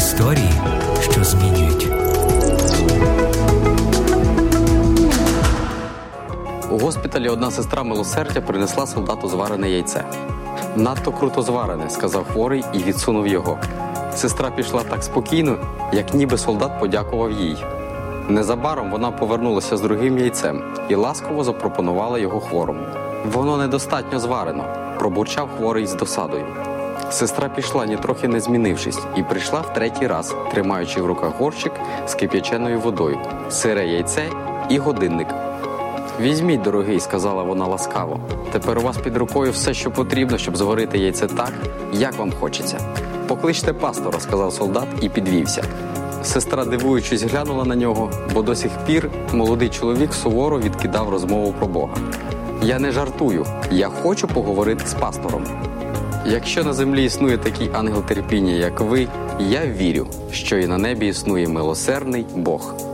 Історії, що змінюють. У госпіталі одна сестра милосердя принесла солдату зварене яйце. Надто круто зварене, сказав хворий і відсунув його. Сестра пішла так спокійно, як ніби солдат подякував їй. Незабаром вона повернулася з другим яйцем і ласково запропонувала його хворому. Воно недостатньо зварено, пробурчав хворий з досадою. Сестра пішла, нітрохи не змінившись, і прийшла в третій раз, тримаючи в руках горщик з кип'яченою водою, сире яйце і годинник. Візьміть, дорогий, сказала вона ласкаво. Тепер у вас під рукою все, що потрібно, щоб зварити яйце так, як вам хочеться. Покличте пастора, сказав солдат і підвівся. Сестра, дивуючись, глянула на нього, бо до сих пір молодий чоловік суворо відкидав розмову про Бога. Я не жартую, я хочу поговорити з пастором. Якщо на землі існує такий ангел терпіння, як ви, я вірю, що і на небі існує милосердний Бог.